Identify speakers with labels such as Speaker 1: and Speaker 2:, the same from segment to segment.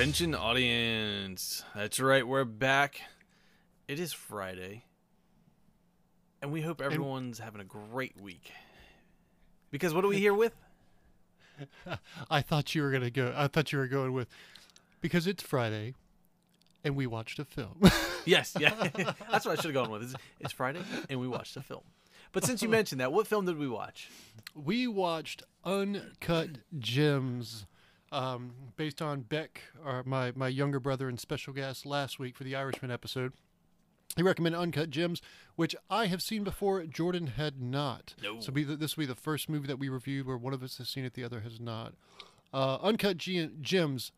Speaker 1: Attention, audience. That's right, we're back. It is Friday. And we hope everyone's having a great week. Because what are we here with?
Speaker 2: I thought you were gonna go. I thought you were going with because it's Friday, and we watched a film.
Speaker 1: Yes, yeah. That's what I should have gone with. It's, it's Friday, and we watched a film. But since you mentioned that, what film did we watch?
Speaker 2: we watched Uncut Gems, um, based on Beck, or my my younger brother and special guest last week for the Irishman episode. He recommended Uncut Gems, which I have seen before. Jordan had not.
Speaker 1: No.
Speaker 2: So be the, this will be the first movie that we reviewed where one of us has seen it, the other has not. Uh, Uncut Ge- Gems,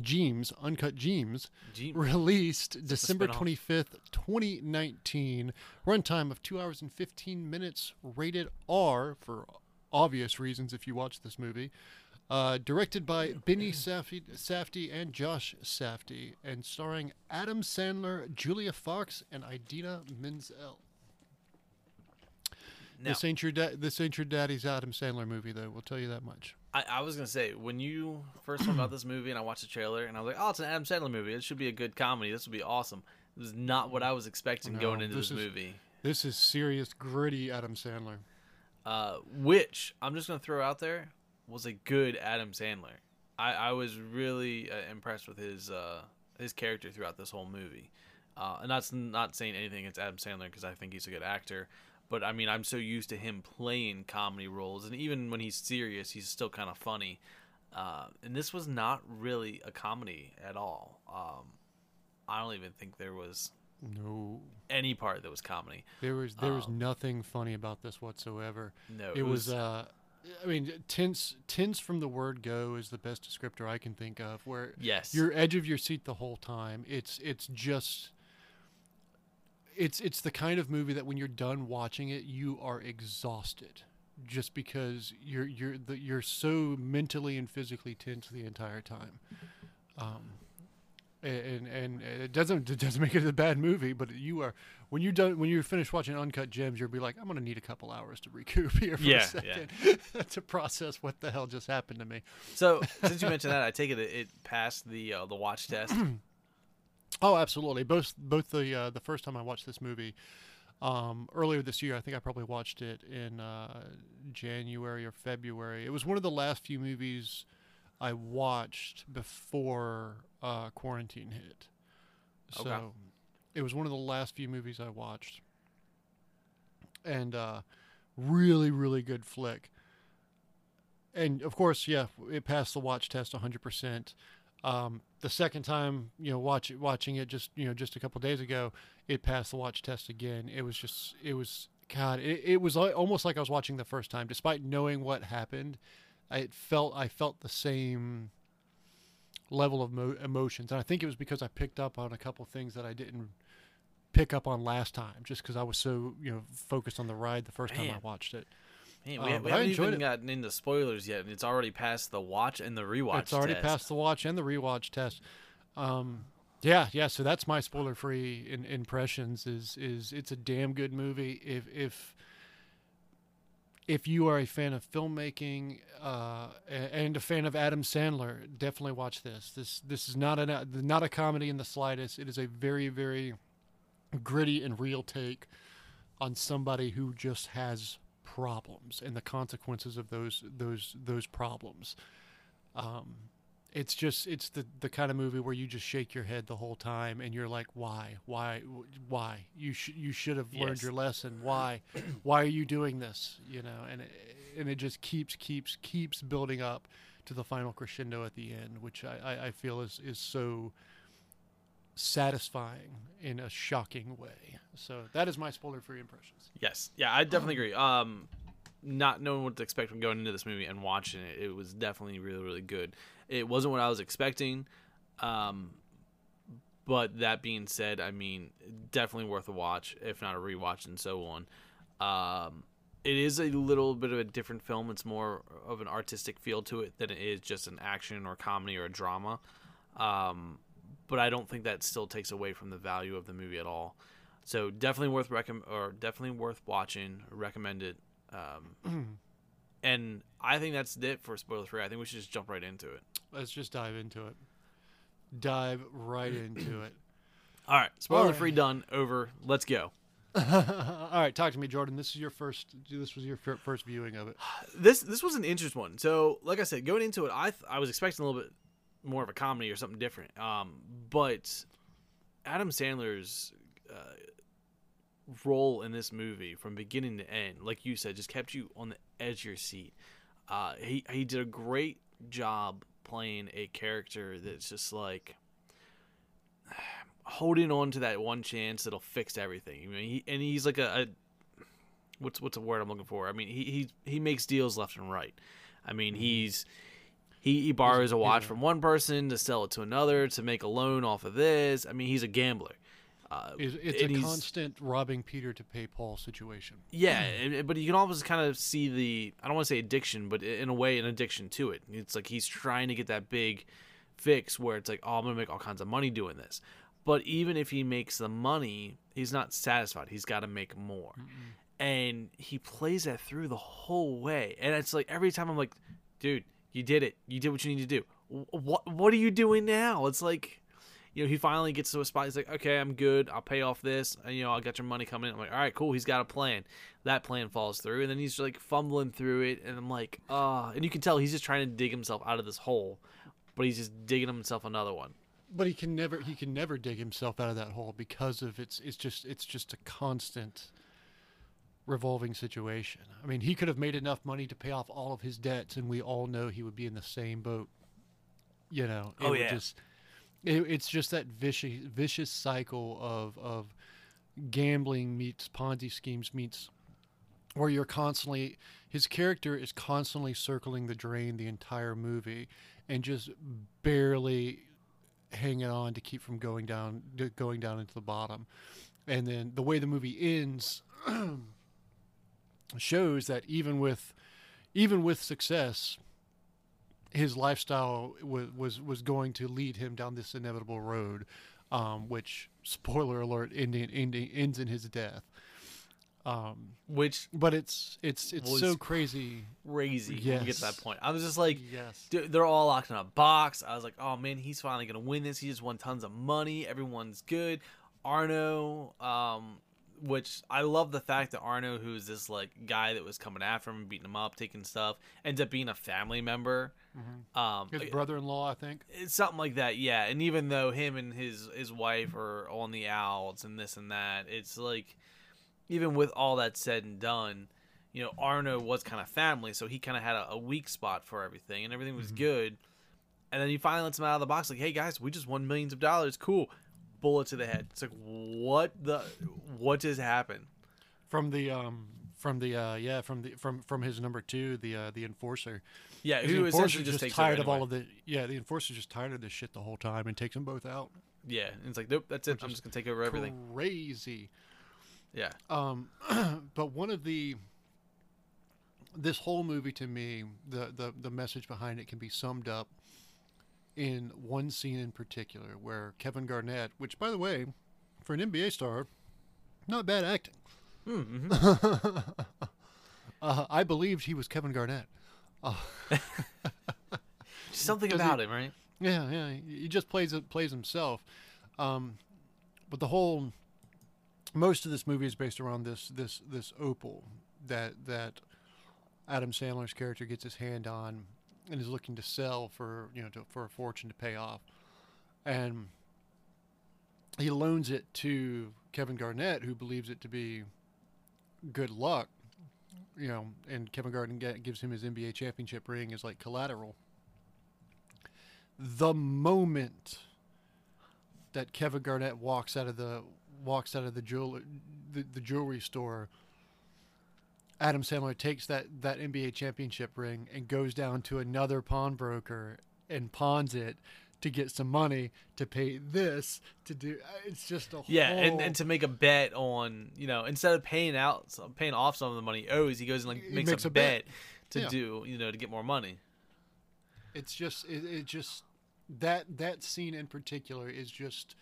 Speaker 2: Gems, Uncut Gems,
Speaker 1: Gee,
Speaker 2: released December 25th, 2019. Runtime of 2 hours and 15 minutes, rated R for obvious reasons if you watch this movie. Uh, directed by Benny Safdie, Safdie and Josh Safdie, and starring Adam Sandler, Julia Fox, and Idina Menzel.
Speaker 1: now,
Speaker 2: This ain't your da- this ain't your daddy's Adam Sandler movie, though. We'll tell you that much.
Speaker 1: I, I was going to say, when you first me about this movie and I watched the trailer, and I was like, oh, it's an Adam Sandler movie. It should be a good comedy. This will be awesome. This is not what I was expecting
Speaker 2: No,
Speaker 1: going into
Speaker 2: this
Speaker 1: this,
Speaker 2: is-
Speaker 1: movie.
Speaker 2: This is serious, gritty Adam Sandler.
Speaker 1: uh, which I'm just gonna throw out there was a good Adam Sandler. I, I was really uh, impressed with his uh, his character throughout this whole movie. Uh, and that's not saying anything against Adam Sandler because I think he's a good actor. But I mean, I'm so used to him playing comedy roles, and even when he's serious, he's still kind of funny. Uh, and this was not really a comedy at all. Um, I don't even think there was
Speaker 2: No,
Speaker 1: any part that was comedy.
Speaker 2: There was there was
Speaker 1: Um,
Speaker 2: nothing funny about this whatsoever.
Speaker 1: No,
Speaker 2: it was. Uh, I mean, tense tense from the word go is the best descriptor I can think of. Where
Speaker 1: yes,
Speaker 2: you're edge of your seat the whole time. It's it's just. It's it's the kind of movie that when you're done watching it, you are exhausted, just because you're you're the, you're so mentally and physically tense the entire time. Um, and and it doesn't it doesn't make it a bad movie, but you are when you done when you're finished watching Uncut Gems, you'll be like, I'm gonna need a couple hours to recoup here for
Speaker 1: Yeah,
Speaker 2: a
Speaker 1: yeah.
Speaker 2: second to process what the hell just happened to me.
Speaker 1: So since you mentioned that, I take it it, it passed the uh, the watch test.
Speaker 2: Oh, absolutely. Both both the uh, the first time I watched this movie um, earlier this year, I think I probably watched it in uh, January or February. It was one of the last few movies I watched before uh, quarantine hit. So
Speaker 1: Okay.
Speaker 2: it was one of the last few movies I watched, and uh, really really good flick. And of course, yeah, it passed the watch test 100 percent. Um, the second time, you know, watch watching it just you know just a couple days ago, it passed the watch test again. It was just it was God, it, it was almost like I was watching the first time, despite knowing what happened. I felt I felt the same level of mo- emotions, and I think it was because I picked up on a couple things that I didn't pick up on last time, just because I was so you know focused on the ride the first time I watched it.
Speaker 1: Man, we,
Speaker 2: but
Speaker 1: we haven't even
Speaker 2: it.
Speaker 1: gotten into spoilers yet, and it's already passed the watch and the rewatch.
Speaker 2: it's already
Speaker 1: test.
Speaker 2: passed the watch and the rewatch test. Um, yeah, yeah. So that's my spoiler-free in, impressions. Is is it's a damn good movie. If if if you are a fan of filmmaking uh, and a fan of Adam Sandler, definitely watch this. This this is not a not a comedy in the slightest. It is a very very gritty and real take on somebody who just has problems and the consequences of those those those problems. Um, it's just it's the the kind of movie where you just shake your head the whole time and you're like, why, why, why? You should you should have learned
Speaker 1: Yes.
Speaker 2: your lesson. Why, why are you doing this? You know, and it, and it just keeps keeps keeps building up to the final crescendo at the end, which I, I, I feel is is so satisfying in a shocking way. So that is my spoiler-free impressions.
Speaker 1: Yes, yeah, I definitely agree. Um, not knowing what to expect when going into this movie and watching it, it was definitely really, really good. It wasn't what I was expecting, um, but that being said, I mean, definitely worth a watch, if not a rewatch, and so on. Um, it is a little bit of a different film. It's more of an artistic feel to it than it is just an action or comedy or a drama. Um, but I don't think that still takes away from the value of the movie at all. So definitely worth recomm- or definitely worth watching. Recommend it. Um, and I think that's it for spoiler free. I think we should just jump right into it.
Speaker 2: Let's just dive into it. dive right into it.
Speaker 1: All right, spoiler
Speaker 2: All
Speaker 1: free done. Over. Let's go.
Speaker 2: All right, talk to me, Jordan. This is your first. This was your first viewing of it.
Speaker 1: This this was an interesting one. So, like I said, going into it, I th- I was expecting a little bit more of a comedy or something different. Um, but Adam Sandler's uh, role in this movie from beginning to end, like you said, just kept you on the edge of your seat. Uh, he he did a great job playing a character that's just like holding on to that one chance that'll fix everything. I mean, he, and he's like a, a what's what's a word I'm looking for? I mean, he he he makes deals left and right. I mean, he's he, he borrows a watch
Speaker 2: yeah.
Speaker 1: from one person to sell it to another to make a loan off of this. I mean, he's a gambler. Uh,
Speaker 2: It's, it's a constant robbing Peter to pay Paul situation.
Speaker 1: yeah, and, but you can almost kind of see the I don't want to say addiction, but in a way, an addiction to it. It's like he's trying to get that big fix where it's like, oh, I'm gonna make all kinds of money doing this. But even if he makes the money, he's not satisfied. He's got to make more, and he plays that through the whole way. And it's like every time I'm like, dude, you did it. You did what you need to do. What What are you doing now? It's like you know, he finally gets to a spot. He's like, okay, I'm good. I'll pay off this. And, you know, I got your money coming in. I'm like, all right, cool. He's got a plan. That plan falls through. And then he's like fumbling through it. And I'm like, ah. and you can tell he's just trying to dig himself out of this hole, but he's just digging himself another one.
Speaker 2: But he can never he can never dig himself out of that hole because of it's it's just it's just a constant revolving situation. I mean, he could have made enough money to pay off all of his debts, and we all know he would be in the same boat. You know, it
Speaker 1: Oh,
Speaker 2: would
Speaker 1: yeah.
Speaker 2: just it, it's just that vicious vicious cycle of of gambling meets Ponzi schemes meets where you're constantly his character is constantly circling the drain the entire movie and just barely hanging on to keep from going down going down into the bottom. And then the way the movie ends shows that even with even with success his lifestyle was was was going to lead him down this inevitable road um, which spoiler alert ending, ending ends in his death um,
Speaker 1: Which
Speaker 2: but it's it's it's so crazy
Speaker 1: crazy when you get to that point. I was just like,
Speaker 2: yes
Speaker 1: Dude, they're all locked in a box. I was like, oh man, he's finally gonna win this. He just won tons of money. Everyone's good. Arno, um, which I love the fact that Arno, who's this like guy that was coming after him, beating him up, taking stuff, ends up being a family member. Um,
Speaker 2: his brother-in-law i think
Speaker 1: it's something like that, yeah. And even though him and his his wife are on the outs and this and that, it's like even with all that said and done, you know, Arno was kind of family, so he kind of had a, a weak spot for everything, and everything was good. And then he finally lets him out of the box, like, "Hey guys, we just won millions of dollars. Cool." Bullet to the head. It's like, what the, what just happened?
Speaker 2: from the um from the uh yeah from the from from his number two the uh the enforcer
Speaker 1: Yeah,
Speaker 2: the
Speaker 1: who essentially
Speaker 2: just, tired
Speaker 1: over
Speaker 2: of all of the yeah the enforcer's just tired of this shit the whole time and takes them both out
Speaker 1: Yeah, and it's like, nope, that's it.
Speaker 2: Which
Speaker 1: I'm just gonna take over everything.
Speaker 2: crazy
Speaker 1: Yeah,
Speaker 2: Um, but one of the this whole movie to me, the, the the message behind it can be summed up in one scene in particular, where Kevin Garnett, which by the way, for an NBA star, not bad acting.
Speaker 1: mm-hmm.
Speaker 2: Uh, I believed he was Kevin Garnett.
Speaker 1: something
Speaker 2: Does he-
Speaker 1: about him, right?
Speaker 2: Yeah, yeah. He just plays it plays himself. Um, but the whole most of this movie is based around this this this opal that that Adam Sandler's character gets his hand on and is looking to sell for you know to, for a fortune to pay off, and he loans it to Kevin Garnett, who believes it to be good luck. You know, and Kevin Garnett gives him his NBA championship ring as like collateral the moment that Kevin Garnett walks out of the walks out of the jewel the, the jewelry store, Adam Sandler takes that that NBA championship ring and goes down to another pawnbroker and pawns it to get some money to pay this to do. Uh, it's just a
Speaker 1: Yeah,
Speaker 2: whole,
Speaker 1: and, and to make a bet on, you know, instead of paying out, some- paying off some of the money he owes, he goes and like makes,
Speaker 2: makes
Speaker 1: a,
Speaker 2: a bet.
Speaker 1: bet, to
Speaker 2: Yeah.
Speaker 1: do, you know, to get more money.
Speaker 2: it's just it, it just that that scene in particular is just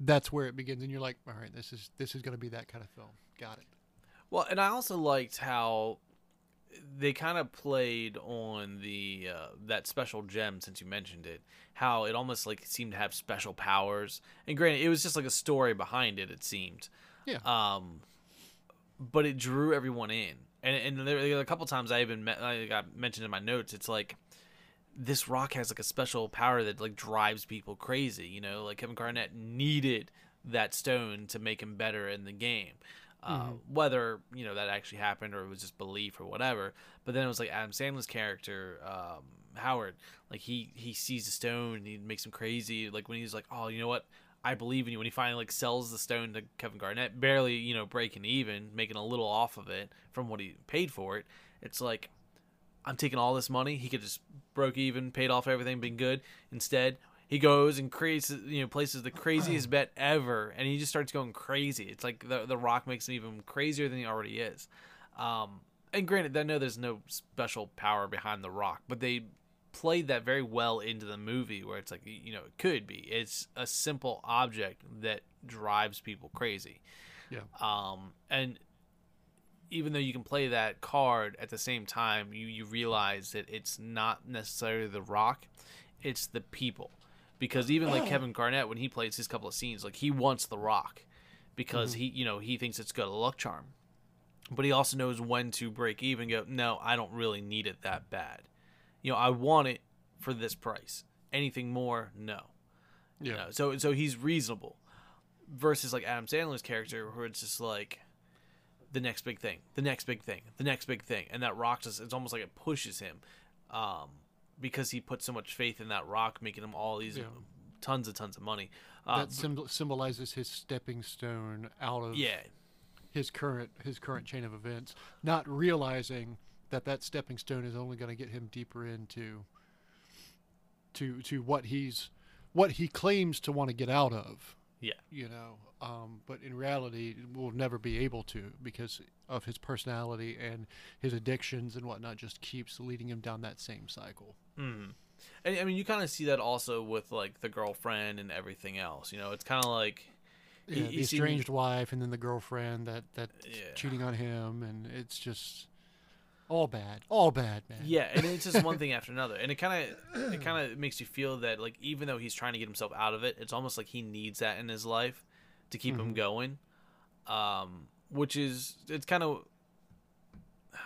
Speaker 2: that's where it begins and you're like all right this is this is going to be that kind of film got it
Speaker 1: Well, and I also liked how they kind of played on the uh, that special gem since you mentioned it how it almost like seemed to have special powers. And granted it was just like a story behind it it seemed.
Speaker 2: Yeah.
Speaker 1: um but it drew everyone in. And and there, there a couple times i even met, i got mentioned in my notes it's like this rock has like a special power that like drives people crazy you know? Like kevin garnett needed that stone to make him better in the game uh, whether you know that actually happened or it was just belief or whatever but then it was like adam sandler's character um, howard like he he sees the stone and he makes him crazy like when he's like oh you know what i believe in you when he finally like sells the stone to kevin garnett barely you know breaking even making a little off of it from what he paid for it it's like I'm taking all this money. He could just broke even, paid off everything, been good. Instead, he goes and creates, you know, places the craziest bet ever, and he just starts going crazy. It's like the the Rock makes him even crazier than he already is. Um, and granted, I know there's no special power behind the Rock, but they played that very well into the movie, where it's like, you know, it could be. It's a simple object that drives people crazy.
Speaker 2: Yeah.
Speaker 1: Um, and even though you can play that card at the same time, you, you realize that it's not necessarily the rock, it's the people. Because even like Kevin Garnett, when he plays his couple of scenes, like he wants the rock because he, you know, he thinks it's got a luck charm. But he also knows when to break even. Go, no, I don't really need it that bad. You know, I want it for this price. Anything more, no.
Speaker 2: Yeah.
Speaker 1: You know, so so he's reasonable. Versus like Adam Sandler's character, where it's just like the next big thing, the next big thing, the next big thing, and that rocks just it's almost like it pushes him, um, because he put so much faith in that rock, making him all these
Speaker 2: Yeah.
Speaker 1: tons and tons of money. Uh,
Speaker 2: that symbol symbolizes his stepping stone out of
Speaker 1: yeah,
Speaker 2: his current his current chain of events, not realizing that that stepping stone is only going to get him deeper into to to what he's what he claims to want to get out of.
Speaker 1: yeah,
Speaker 2: You know, um, but in reality, will never be able to because of his personality and his addictions and whatnot. Just keeps leading him down that same cycle.
Speaker 1: Mm. and I mean you kind of see that also with like the girlfriend and everything else. You know, it's kind of like he-
Speaker 2: Yeah,
Speaker 1: he
Speaker 2: the estranged wife and then the girlfriend that that
Speaker 1: Yeah.
Speaker 2: cheating on him, and it's just all bad, all bad, man.
Speaker 1: Yeah, and it's just one thing after another, and it kind of it kind of makes you feel that like even though he's trying to get himself out of it, it's almost like he needs that in his life to keep him going. Um, which is it's kind of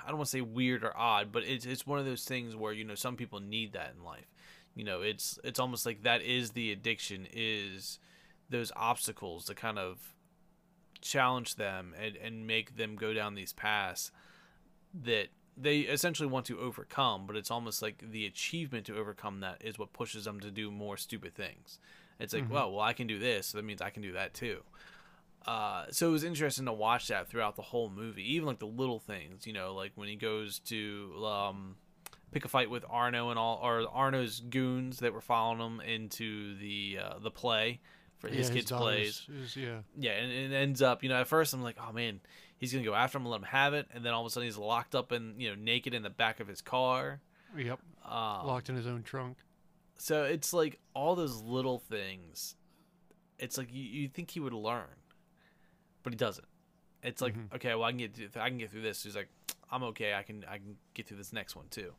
Speaker 1: I don't want to say weird or odd, but it's it's one of those things where you know some people need that in life. You know, it's it's almost like that is the addiction is those obstacles to kind of challenge them and, and make them go down these paths that they essentially want to overcome, but it's almost like the achievement to overcome that is what pushes them to do more stupid things. It's like, mm-hmm. well, well, I can do this, so that means I can do that too. Uh, so it was interesting to watch that throughout the whole movie, even like the little things, you know, like when he goes to um, pick a fight with Arno and all, or Arno's goons that were following him into the uh, the play for
Speaker 2: Yeah,
Speaker 1: his kids'
Speaker 2: daughter's-
Speaker 1: plays.
Speaker 2: is- yeah,
Speaker 1: Yeah, and and it ends up, you know, at first I'm like, oh man, he's gonna go after him and let him have it, and then all of a sudden he's locked up and you know naked in the back of his car.
Speaker 2: yep,
Speaker 1: Um,
Speaker 2: locked in his own trunk.
Speaker 1: so it's like all those little things. It's like you, you think he would learn, but he doesn't. It's like
Speaker 2: Mhm.
Speaker 1: okay, well I can get through, I can get through this. He's like, I'm okay. I can I can get through this next one too.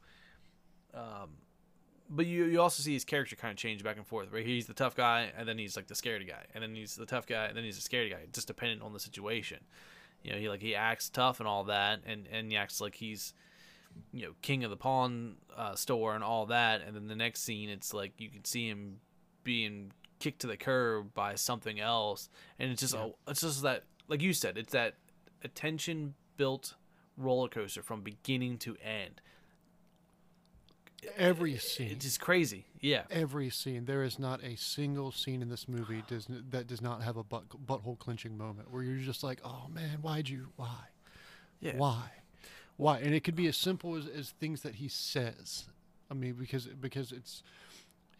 Speaker 1: Um, but you you also see his character kind of change back and forth. Right, he's the tough guy, and then he's like the scaredy guy, and then he's the tough guy, and then he's the scaredy guy. Just dependent on the situation. You know, he like he acts tough and all that, and and he acts like he's you know king of the pawn uh, store and all that and then the next scene it's like you can see him being kicked to the curb by something else and it's just
Speaker 2: Yeah.
Speaker 1: a, it's just that like you said it's that attention built roller coaster from beginning to end
Speaker 2: Every scene,
Speaker 1: it's just crazy yeah
Speaker 2: every scene. There is not a single scene in this movie does that does not have a butt, butthole clenching moment where you're just like, oh man, why'd you? Why?
Speaker 1: yeah
Speaker 2: Why? Why? And it could be as simple as, as things that he says. I mean, because because it's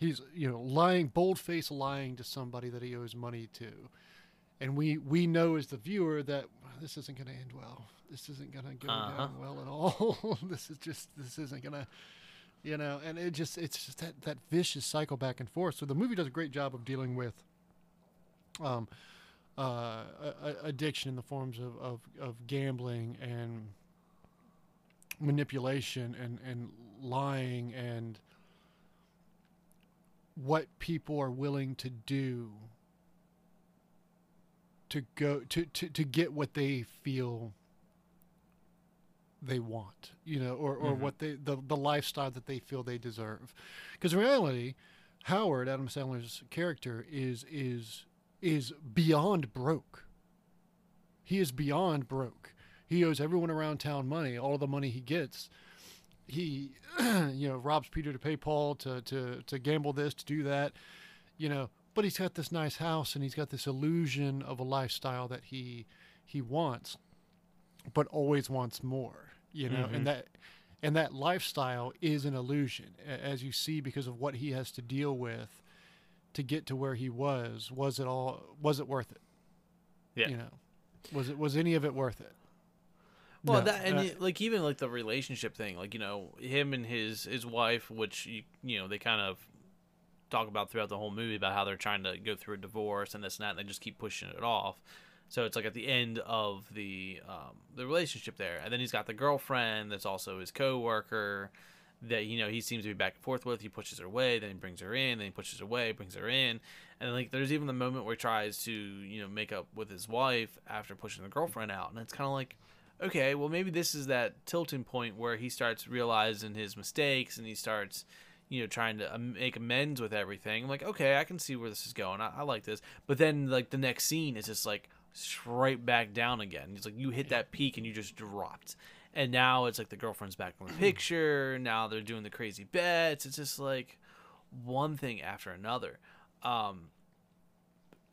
Speaker 2: he's you know lying, bold face lying to somebody that he owes money to, and we we know as the viewer that this isn't going to end well. This isn't going to go
Speaker 1: Uh-huh.
Speaker 2: down well at all. this is just this isn't going to. You know, and it just it's just that, that vicious cycle back and forth. So the movie does a great job of dealing with um, uh, addiction in the forms of, of, of gambling and manipulation and and lying and what people are willing to do to go to, to, to get what they feel they want, you know, or, or
Speaker 1: Mhm.
Speaker 2: what they the, the lifestyle that they feel they deserve. Because in reality, Howard, Adam Sandler's character, is is is beyond broke. He is beyond broke. He owes everyone around town money, all the money he gets. He, you know, robs Peter to pay Paul to, to, to gamble this, to do that, you know. But he's got this nice house and he's got this illusion of a lifestyle that he he wants, but always wants more, you know.
Speaker 1: Mhm.
Speaker 2: And that and that lifestyle is an illusion, as you see, because of what he has to deal with to get to where he was. Was it all? Was it worth it?
Speaker 1: Yeah.
Speaker 2: You know, was it was any of it worth it?
Speaker 1: Well,
Speaker 2: No,
Speaker 1: that and
Speaker 2: uh,
Speaker 1: it- like even like the relationship thing, like you know him and his his wife, which you you know they kind of talk about throughout the whole movie about how they're trying to go through a divorce and this and that, and they just keep pushing it off. So it's like at the end of the um, the relationship there, and then he's got the girlfriend that's also his coworker that you know he seems to be back and forth with. He pushes her away, then he brings her in, then he pushes her away, brings her in, and like there's even the moment where he tries to you know make up with his wife after pushing the girlfriend out, and it's kind of like okay, well maybe this is that tilting point where he starts realizing his mistakes and he starts, you know, trying to um, make amends with everything. I'm like, okay, I can see where this is going. I, I like this. But then like the next scene is just like straight back down again. It's like you hit that peak and you just dropped. And now it's like the girlfriend's back in the picture. Now they're doing the crazy bets. It's just like one thing after another. Um,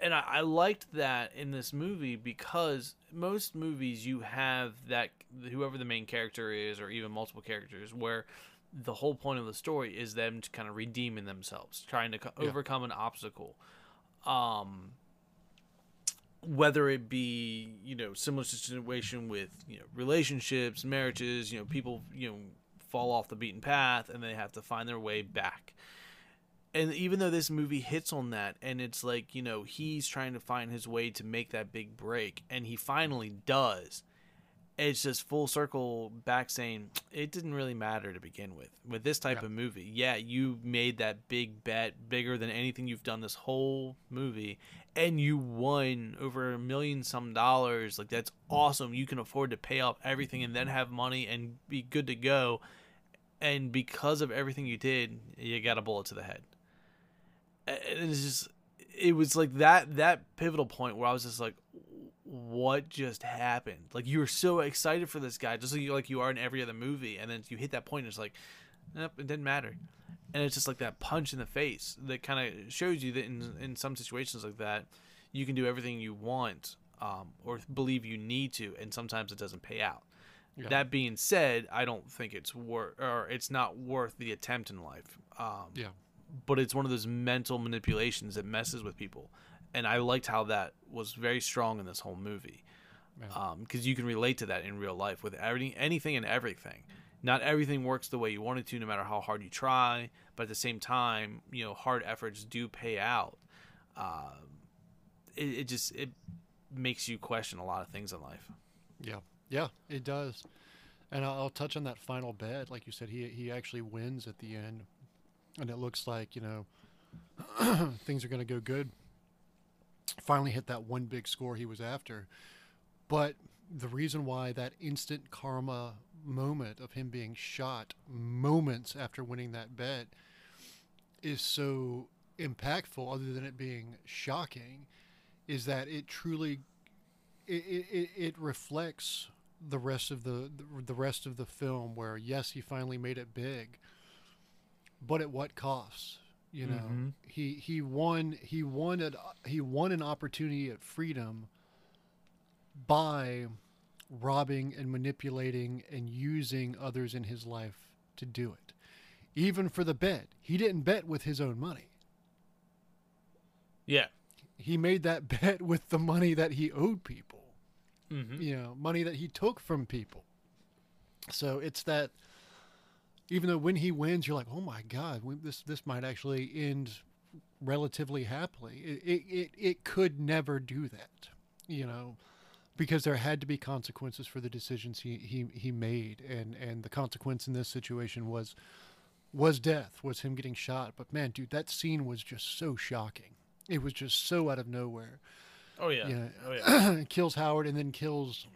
Speaker 1: and I, I liked that in this movie because most movies you have that whoever the main character is or even multiple characters where the whole point of the story is them to kind of redeeming themselves trying to co-
Speaker 2: Yeah.
Speaker 1: overcome an obstacle um whether it be you know similar situation with you know relationships marriages you know people you know fall off the beaten path and they have to find their way back and even though this movie hits on that and it's like you know he's trying to find his way to make that big break and he finally does it's just full circle back saying it didn't really matter to begin with with this type
Speaker 2: Yeah.
Speaker 1: of movie. Yeah you made that big bet bigger than anything you've done this whole movie and you won over a million some dollars. Like that's awesome. You can afford to pay off everything and then have money and be good to go. And because of everything you did you got a bullet to the head and it's just it was like that that pivotal point where I was just like what just happened? Like you were so excited for this guy just like you, like you are in every other movie and then you hit that point and it's like nope it didn't matter. And it's just like that punch in the face that kind of shows you that in in some situations like that you can do everything you want um, or believe you need to and sometimes it doesn't pay out.
Speaker 2: Yeah.
Speaker 1: that being said i don't think it's worth or it's not worth the attempt in life um,
Speaker 2: yeah,
Speaker 1: but it's one of those mental manipulations that messes with people and i liked how that was very strong in this whole movie
Speaker 2: Yeah.
Speaker 1: because you can relate to that in real life with every, anything and everything not everything works the way you want it to no matter how hard you try but at the same time you know hard efforts do pay out um, it, it just it makes you question a lot of things in life
Speaker 2: yeah, yeah. It does. And I'll, I'll touch on that final bet. Like you said, he he actually wins at the end, and it looks like you know things are going to go good. Finally hit that one big score he was after, but the reason why that instant karma moment of him being shot moments after winning that bet is so impactful, other than it being shocking, is that it truly it, it, it- reflects the rest of the the rest of the film where yes he finally made it big but at what cost you know
Speaker 1: Mhm.
Speaker 2: he he won he won he won an opportunity at freedom by robbing and manipulating and using others in his life to do it even for the bet he didn't bet with his own money
Speaker 1: yeah
Speaker 2: he made that bet with the money that he owed people
Speaker 1: mm-hmm.
Speaker 2: you know, money that he took from people. So it's that even though when he wins, you're like, oh my God, this this might actually end relatively happily. It, it it it could never do that, you know. because there had to be consequences for the decisions he, he, he made and, and the consequence in this situation was was death was him getting shot but man dude that scene was just so shocking it was just so out of nowhere
Speaker 1: Oh yeah.
Speaker 2: you know,
Speaker 1: Oh yeah.
Speaker 2: kills Howard and then kills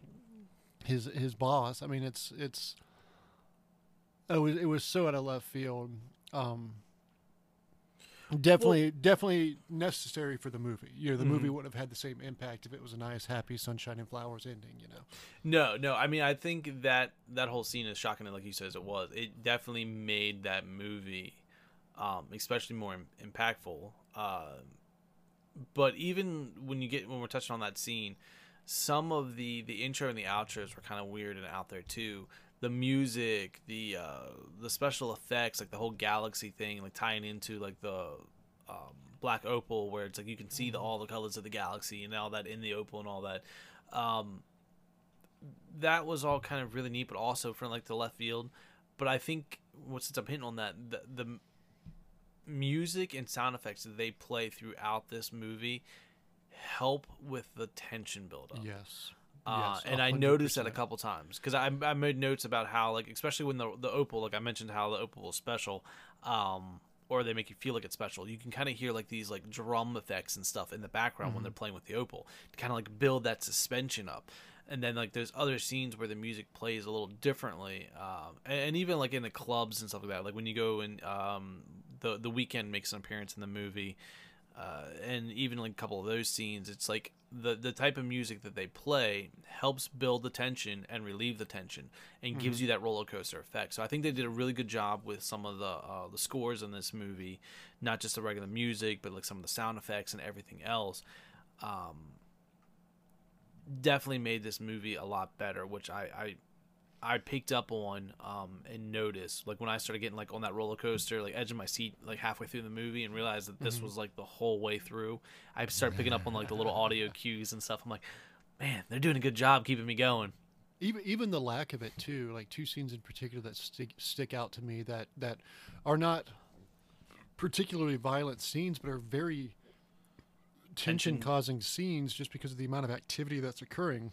Speaker 2: his his boss I mean it's it's it was it was so out of left field um Definitely, definitely necessary for the movie. You know, the movie
Speaker 1: Mhm.
Speaker 2: wouldn't have had the same impact if it was a nice, happy, sunshine and flowers ending. You know,
Speaker 1: No, no. I mean, I think that that whole scene is shocking, and like you said, it was. It definitely made that movie, um, especially more Im- impactful. Uh, but even when you get when we're touching on that scene, some of the the intro and the outros were kind of weird and out there too. The music, the uh, the special effects, like the whole galaxy thing, like tying into like the um, black opal, where it's like you can see the, all the colors of the galaxy and all that in the opal and all that. Um, that was all kind of really neat, but also from like the left field. But I think what since I'm hitting on that, the, the music and sound effects that they play throughout this movie help with the tension buildup.
Speaker 2: yes,
Speaker 1: Uh,
Speaker 2: Yes,
Speaker 1: and I noticed that a couple times because I, I made notes about how like especially when the the opal like I mentioned how the opal is special, um, or they make you feel like it's special. You can kind of hear like these like drum effects and stuff in the background when they're playing with the opal to kind of like build that suspension up. And then like there's other scenes where the music plays a little differently, um, and, and even like in the clubs and stuff like that. Like when you go and um, the the Weeknd makes an appearance in the movie uh, and even like a couple of those scenes, it's like the the type of music that they play helps build the tension and relieve the tension and gives you that roller coaster effect. So I think they did a really good job with some of the uh, the scores in this movie, not just the regular music, but like some of the sound effects and everything else. Um, definitely made this movie a lot better, which I. I I picked up on um, and noticed like when I started getting like on that roller coaster, like edge of my seat, like halfway through the movie, and realized that this was like the whole way through. I started picking up on like the little audio cues and stuff. I'm like, man, they're doing a good job keeping me going.
Speaker 2: even even the lack of it too. Like two scenes in particular that stick stick out to me that that are not particularly violent scenes, but are very
Speaker 1: tension
Speaker 2: causing scenes just because of the amount of activity that's occurring.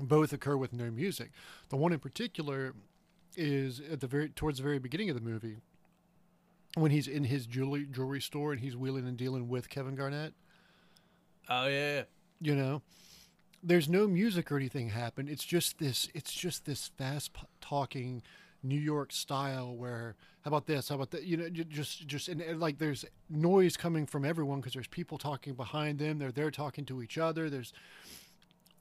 Speaker 2: Both occur with no music. The one in particular is at the very towards the very beginning of the movie when he's in his jewelry jewelry store and he's wheeling and dealing with Kevin Garnett.
Speaker 1: Oh yeah.
Speaker 2: You know, there's no music or anything happen. It's just this. It's just this fast talking New York style. Where how about this? How about that? You know, just just and, and, like there's noise coming from everyone because there's people talking behind them. They're there talking to each other. There's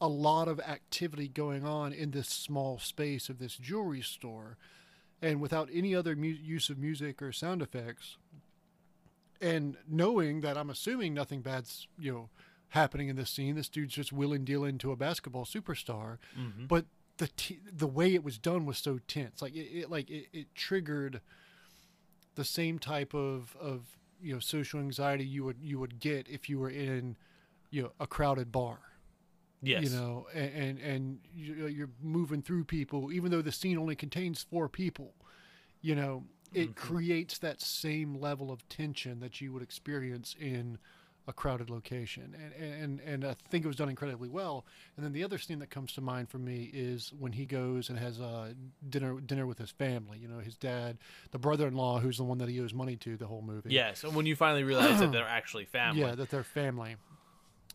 Speaker 2: a lot of activity going on in this small space of this jewelry store, and without any other mu- use of music or sound effects. And knowing that I'm assuming nothing bad's you know happening in this scene. This dude's just willing dealing to a basketball superstar,
Speaker 1: Mhm.
Speaker 2: but the t- the way it was done was so tense. Like it, it like it, it triggered the same type of of you know social anxiety you would you would get if you were in you know a crowded bar.
Speaker 1: Yes.
Speaker 2: You know, and and, and you- you're moving through people, even though the scene only contains four people. You know, it
Speaker 1: Mhm.
Speaker 2: creates that same level of tension that you would experience in a crowded location, and and and I think it was done incredibly well. And then the other scene that comes to mind for me is when he goes and has uh, dinner dinner with his family. You know, his dad, the brother-in-law, who's the one that he owes money to the whole movie.
Speaker 1: Yes. And when you finally realize that they're actually family.
Speaker 2: Yeah, that they're family.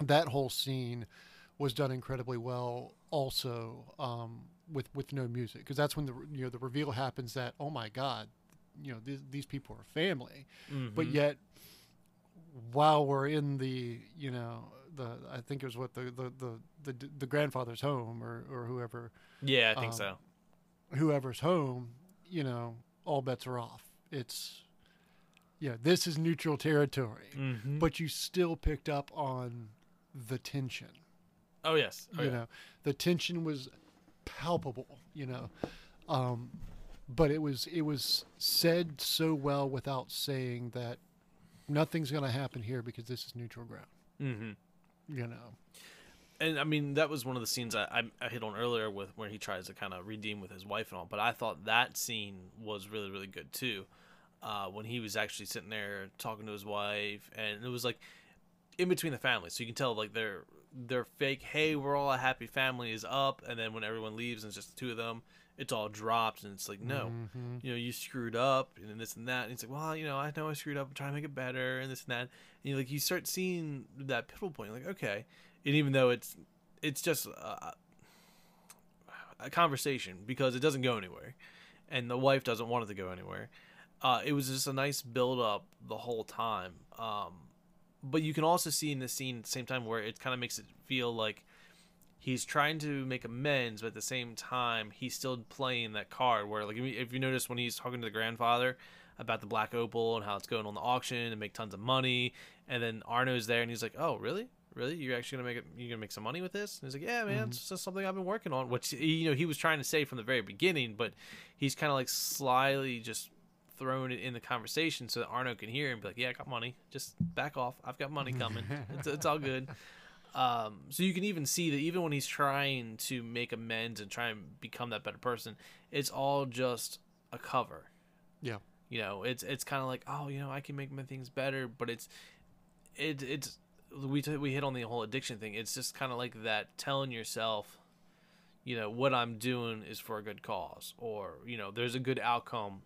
Speaker 2: That whole scene was done incredibly well. Also, um, with with no music, because that's when the you know the reveal happens that oh my god, you know these these people are family, but
Speaker 1: Mhm.
Speaker 2: yet while we're in the you know the I think it was what the the the the, the grandfather's home or or whoever
Speaker 1: yeah, I think
Speaker 2: um,
Speaker 1: so.
Speaker 2: whoever's home, you know, all bets are off. It's yeah, this is neutral territory
Speaker 1: Mm-hmm.
Speaker 2: but you still picked up on the tension.
Speaker 1: Oh yes. Oh,
Speaker 2: you
Speaker 1: yeah.
Speaker 2: know, the tension was palpable. You know, um, but it was it was said so well without saying that nothing's going to happen here because this is neutral ground.
Speaker 1: Mm-hmm.
Speaker 2: You know,
Speaker 1: and I mean that was one of the scenes I, I, I hit on earlier with where he tries to kind of redeem with his wife and all. But I thought that scene was really really good too, uh, when he was actually sitting there talking to his wife, and it was like in between the families, so you can tell like they're their fake hey we're all a happy family is up and then when everyone leaves and it's just the two of them it's all dropped and it's like no.
Speaker 2: Mhm.
Speaker 1: you know you screwed up and this and that and it's like well you know i know i screwed up i'm trying to make it better and this and that. And you like you start seeing that pivotal point like okay. And even though it's it's just a, a conversation because it doesn't go anywhere and the wife doesn't want it to go anywhere uh, it was just a nice build up the whole time um, but you can also see in the scene at the same time where it kind of makes it feel like he's trying to make amends but at the same time he's still playing that card where like if you- notice when he's talking to the grandfather about the black opal and how it's going on the auction and make tons of money and then arno's there and he's like oh really? Really? You're actually gonna make it you're gonna make some money with this? And he's like yeah man mm-hmm. it's just something i've been working on which you know he was trying to say from the very beginning but he's kind of like slyly just throwing it in the conversation so that arno can hear and be like yeah i got money just back off i've got money coming it's, it's all good um, so you can even see that even when he's trying to make amends and try and become that better person, it's all just a cover.
Speaker 2: Yeah.
Speaker 1: You know, it's it's kind of like, oh, you know, I can make my things better, but it's it it's we t- we hit on the whole addiction thing. It's just kind of like that telling yourself, you know, what I'm doing is for a good cause, or you know, there's a good outcome.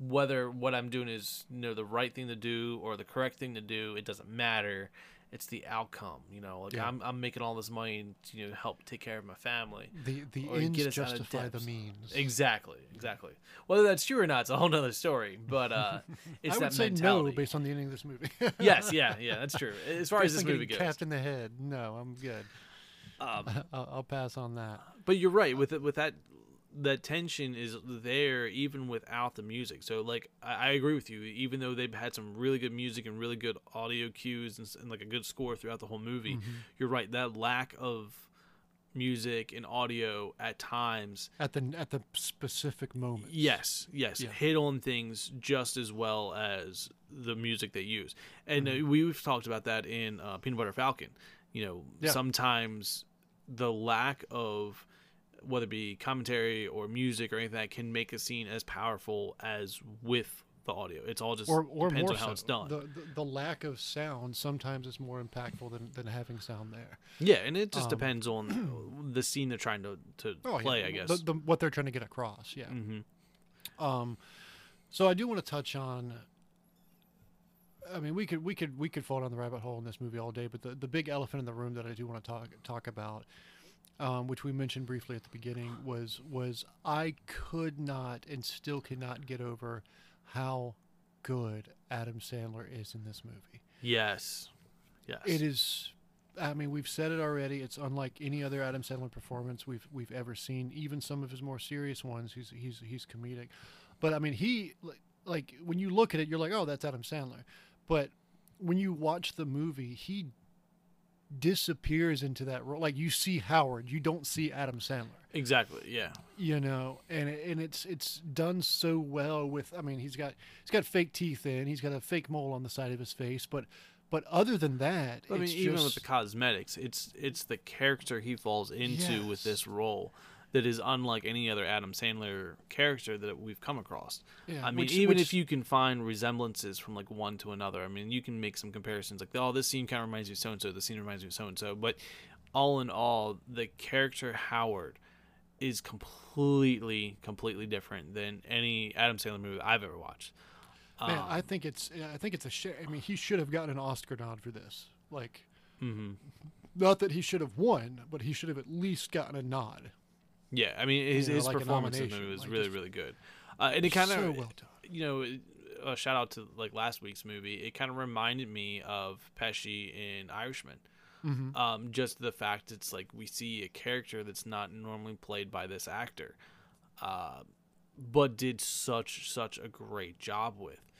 Speaker 1: Whether what I'm doing is you know the right thing to do or the correct thing to do, it doesn't matter it's the outcome you know like
Speaker 2: Yeah.
Speaker 1: I'm, I'm making all this money to you know help take care of my family
Speaker 2: The the ends
Speaker 1: get us out of
Speaker 2: justify the means.
Speaker 1: exactly exactly whether that's true or not it's a whole nother story but uh it's
Speaker 2: I
Speaker 1: that
Speaker 2: would say
Speaker 1: mentality
Speaker 2: no based on the ending of this movie.
Speaker 1: yes yeah yeah that's true as far as
Speaker 2: Based
Speaker 1: this
Speaker 2: on
Speaker 1: movie goes
Speaker 2: capped in the head. No, I'm good.
Speaker 1: um,
Speaker 2: I'll, I'll pass on that.
Speaker 1: but you're right with it with that that tension is there even without the music so like I, I agree with you even though they've had some really good music and really good audio cues and, and like a good score throughout the whole movie
Speaker 2: Mm-hmm.
Speaker 1: you're right that lack of music and audio at times
Speaker 2: At the at the specific moment.
Speaker 1: yes yes
Speaker 2: Yeah.
Speaker 1: hit on things just as well as the music they use and
Speaker 2: Mm-hmm.
Speaker 1: uh, we've talked about that in uh, peanut butter falcon you know
Speaker 2: Yeah.
Speaker 1: sometimes the lack of whether it be commentary or music or anything that can make a scene as powerful as with the audio it's all just
Speaker 2: Or, or
Speaker 1: depends on how
Speaker 2: so.
Speaker 1: it's done
Speaker 2: The, the the lack of sound sometimes is more impactful than, than having sound there.
Speaker 1: yeah and it just
Speaker 2: um,
Speaker 1: depends on the scene they're trying to, to
Speaker 2: Oh, yeah,
Speaker 1: play i guess
Speaker 2: The, the, what they're trying to get across. Yeah.
Speaker 1: hmm
Speaker 2: Um, so I do want to touch on. I mean, we could we could we could fall down the rabbit hole in this movie all day, but the, the big elephant in the room that I do want to talk talk about, um, which we mentioned briefly at the beginning, was was I could not and still cannot get over how good Adam Sandler is in this movie.
Speaker 1: yes yes
Speaker 2: It is. I mean, we've said it already. It's unlike any other Adam Sandler performance we've we've ever seen. Even some of his more serious ones, he's he's he's comedic. But I mean, he like, like when you look at it, you're like, oh, that's Adam Sandler. But when you watch the movie, he disappears into that role. Like you see Howard, you don't see Adam Sandler.
Speaker 1: Exactly yeah.
Speaker 2: You know and and it's it's done so well with i mean he's got he's got fake teeth in he's got a fake mole on the side of his face but but other than that
Speaker 1: I mean, even with the cosmetics, it's it's the character he falls into with this role that is unlike any other Adam Sandler character that we've come across.
Speaker 2: yeah,
Speaker 1: I mean,
Speaker 2: which-
Speaker 1: even
Speaker 2: which-
Speaker 1: if you can find resemblances from like one to another, I mean, you can make some comparisons like, oh, this scene kind of reminds me of so and so, this scene reminds me of so and so. But all in all, the character Howard is completely, completely different than any Adam Sandler movie I've ever watched.
Speaker 2: man,
Speaker 1: Um,
Speaker 2: i think it's i think it's a shame i mean he should have gotten an oscar nod for this like
Speaker 1: mhm.
Speaker 2: not that he should have won but he should have at least gotten a nod
Speaker 1: Yeah, I mean, his,
Speaker 2: You know,
Speaker 1: his
Speaker 2: like
Speaker 1: performance in the movie was
Speaker 2: like
Speaker 1: really, really good. Uh, and it kind of,
Speaker 2: so well done
Speaker 1: you know, a shout out to like last week's movie. It kind of reminded me of Pesci in Irishman.
Speaker 2: Mhm.
Speaker 1: Um, just the fact it's like we see a character that's not normally played by this actor, uh, but did such such a great job with.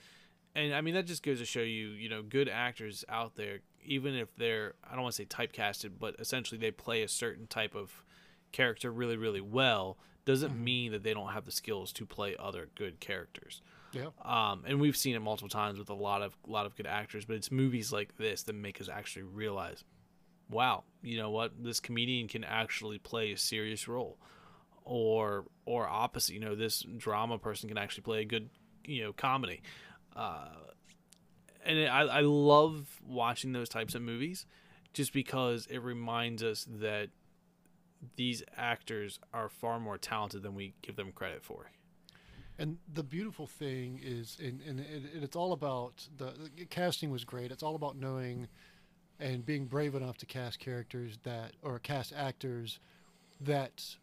Speaker 1: And I mean that just goes to show you, you know, good actors out there, even if they're I don't want to say typecasted, but essentially they play a certain type of character really, really well, doesn't mean that they don't have the skills to play other good characters.
Speaker 2: yeah
Speaker 1: Um, and we've seen it multiple times with a lot of lot of good actors, but it's movies like this that make us actually realize, wow, you know what, this comedian can actually play a serious role, or or opposite, you know, this drama person can actually play a good, you know, comedy. Uh, and I, I love watching those types of movies just because it reminds us that these actors are far more talented than we give them credit for.
Speaker 2: And the beautiful thing is, and, and, and it's all about the, the casting was great. It's all about knowing and being brave enough to cast characters that, or cast actors that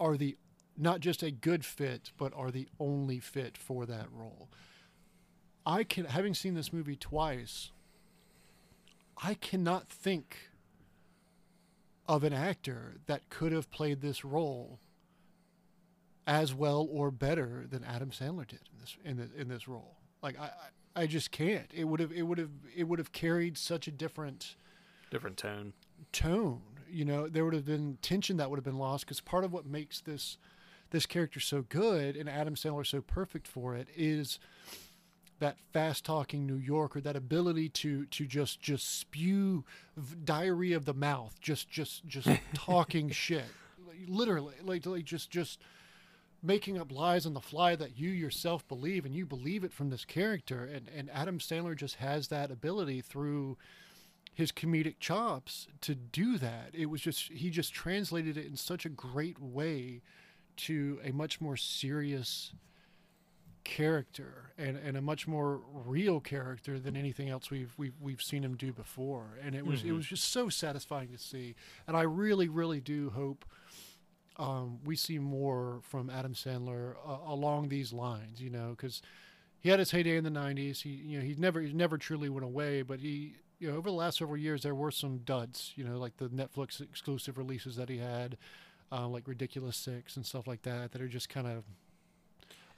Speaker 2: are the not just a good fit, but are the only fit for that role. I can, having seen this movie twice, I cannot think of an actor that could have played this role as well or better than Adam Sandler did in this in, the, in this role. Like I, I just can't. It would have it would have it would have carried such a different
Speaker 1: different tone.
Speaker 2: Tone, you know, there would have been tension that would have been lost because part of what makes this this character so good and Adam Sandler so perfect for it is that fast talking New Yorker, that ability to to just just spew diary of the mouth, just just just talking shit, literally, like like just just making up lies on the fly that you yourself believe and you believe it from this character. And and Adam Sandler just has that ability through his comedic chops to do that. It was just he just translated it in such a great way to a much more serious character and, and a much more real character than anything else we've we've, we've seen him do before and it was mm-hmm. it was just so satisfying to see and I really really do hope um, we see more from Adam Sandler uh, along these lines, you know, because he had his heyday in the '90s. He, you know, he never, he never truly went away. But he, you know, over the last several years, there were some duds, you know, like the Netflix exclusive releases that he had, uh, like Ridiculous Six and stuff like that, that are just kind of.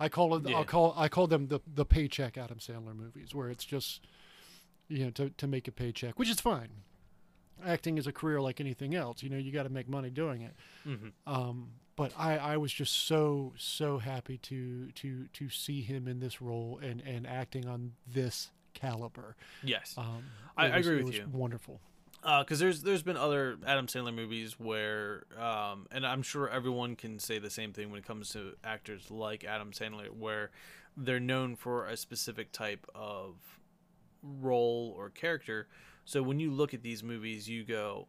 Speaker 2: I call it. Yeah. I'll call. I call them the the paycheck Adam Sandler movies, where it's just, you know, to to make a paycheck, which is fine acting is a career like anything else. You know, you got to make money doing it. Mm-hmm. Um, but I, I was just so so happy to to to see him in this role and and acting on this caliber.
Speaker 1: Yes, um, I, was, I, agree with you.
Speaker 2: Wonderful.
Speaker 1: Because uh, there's there's been other Adam Sandler movies where, um, and I'm sure everyone can say the same thing when it comes to actors like Adam Sandler, where they're known for a specific type of role or character so when you look at these movies, you go,